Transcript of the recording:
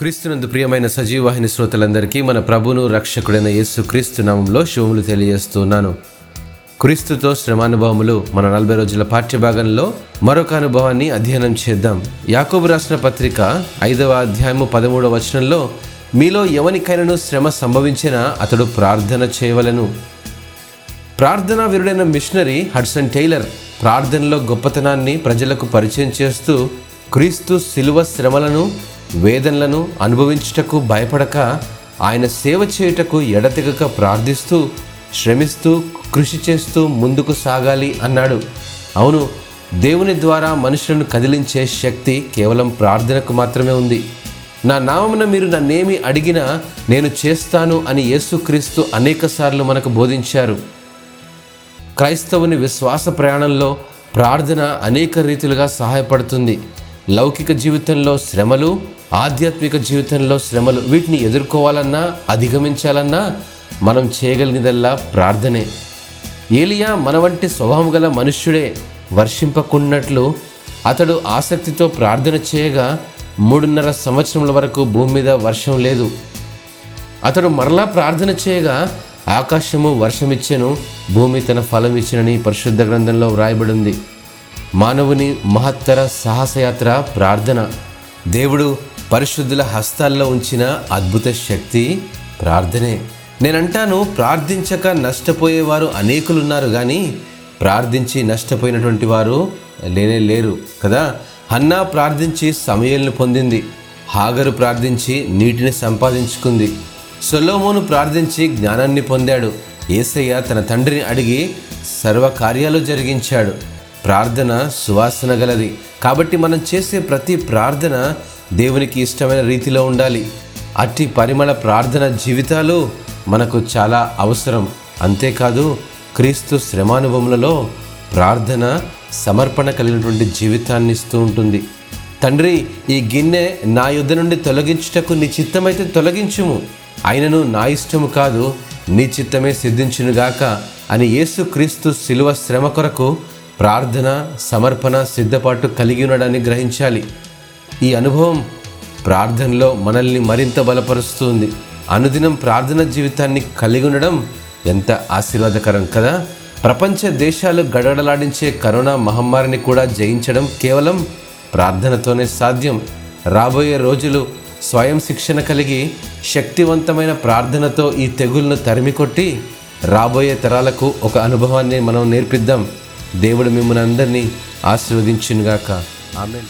క్రీస్తునందు ప్రియమైన సజీవాహిని శ్రోతలందరికీ మన ప్రభును రక్షకుడైన యేసు క్రీస్తు నామంలో శుభములు తెలియజేస్తున్నాను. క్రీస్తుతో శ్రమానుభవములు మన నలభై రోజుల పాఠ్యభాగంలో మరొక అనుభవాన్ని అధ్యయనం చేద్దాం. యాకోబు రాసిన పత్రిక ఐదవ అధ్యాయము పదమూడవ వచనంలో మీలో ఎవరికైనాను శ్రమ సంభవించినా అతడు ప్రార్థన చేయవలను. ప్రార్థనా వీరుడైన మిషనరీ హడ్సన్ టైలర్ ప్రార్థనలో గొప్పతనాన్ని ప్రజలకు పరిచయం చేస్తూ క్రీస్తు శిలువ శ్రమలను వేదనలను అనుభవించుటకు భయపడక ఆయన సేవ చేయుటకు ఎడతెగక ప్రార్థిస్తూ శ్రమిస్తూ కృషి చేస్తూ ముందుకు సాగాలి అన్నాడు. అవును దేవుని ద్వారా మనుషులను కదిలించే శక్తి కేవలం ప్రార్థనకు మాత్రమే ఉంది. నా నామమున మీరు నన్నేమి అడిగినా నేను చేస్తాను అని యేసుక్రీస్తు అనేకసార్లు మనకు బోధించారు. క్రైస్తవుని విశ్వాస ప్రయాణంలో ప్రార్థన అనేక రీతిలుగా సహాయపడుతుంది. లౌకిక జీవితంలో శ్రమలు ఆధ్యాత్మిక జీవితంలో శ్రమలు వీటిని ఎదుర్కోవాలన్నా అధిగమించాలన్నా మనం చేయగలిగినదల్లా ప్రార్థనే. ఏలియా మన వంటి స్వభావం గల మనుష్యుడే వర్షింపకున్నట్లు అతడు ఆసక్తితో ప్రార్థన చేయగా మూడున్నర సంవత్సరముల వరకు భూమి మీద వర్షం లేదు. అతడు మరలా ప్రార్థన చేయగా ఆకాశము వర్షమిచ్చెను భూమి తన ఫలం ఇచ్చినని పరిశుద్ధ గ్రంథంలో వ్రాయబడింది. మానవుని మహత్తర సాహసయాత్ర ప్రార్థన. దేవుడు పరిశుద్ధుల హస్తాల్లో ఉంచిన అద్భుత శక్తి ప్రార్థనే. నేనంటాను ప్రార్థించక నష్టపోయేవారు అనేకులున్నారు కానీ ప్రార్థించి నష్టపోయినటువంటి వారు లేనే లేరు కదా? హన్నా ప్రార్థించి సమయాలను పొందింది. హాగరు ప్రార్థించి నీటిని సంపాదించుకుంది. సొలోమోను ప్రార్థించి జ్ఞానాన్ని పొందాడు. ఏసయ్య తన తండ్రిని అడిగి సర్వ కార్యాలు జరిగించాడు. ప్రార్థన సువాసన గలది. కాబట్టి మనం చేసే ప్రతి ప్రార్థన దేవునికి ఇష్టమైన రీతిలో ఉండాలి. అట్టి పరిమళ ప్రార్థన జీవితాలు మనకు చాలా అవసరం. అంతేకాదు క్రీస్తు శ్రమానుభవములలో ప్రార్థన సమర్పణ కలిగినటువంటి జీవితాన్ని ఇస్తూ ఉంటుంది. తండ్రి ఈ గిన్నె నా యుద్ధ నుండి తొలగించుటకు నీ చిత్తమైతే తొలగించుము. అయినను నా ఇష్టము కాదు నీ చిత్తమే సిద్ధించునుగాక అని యేసు క్రీస్తు శిలువ శ్రమ కొరకు ప్రార్థన సమర్పణ సిద్ధపాటు కలిగి ఉండడాన్ని గ్రహించాలి. ఈ అనుభవం ప్రార్థనలో మనల్ని మరింత బలపరుస్తుంది. అనుదినం ప్రార్థన జీవితాన్ని కలిగి ఉండడం ఎంత ఆశీర్వాదకరం కదా! ప్రపంచ దేశాలు గడగడలాడించే కరోనా మహమ్మారిని కూడా జయించడం కేవలం ప్రార్థనతోనే సాధ్యం. రాబోయే రోజులు స్వయం శిక్షణ కలిగి శక్తివంతమైన ప్రార్థనతో ఈ తెగుళ్ళను తరిమికొట్టి రాబోయే తరాలకు ఒక అనుభవాన్ని మనం నేర్పిద్దాం. దేవుడు మిమ్మల్ని అందరినీ ఆశీర్వదించునుగాక. ఆమె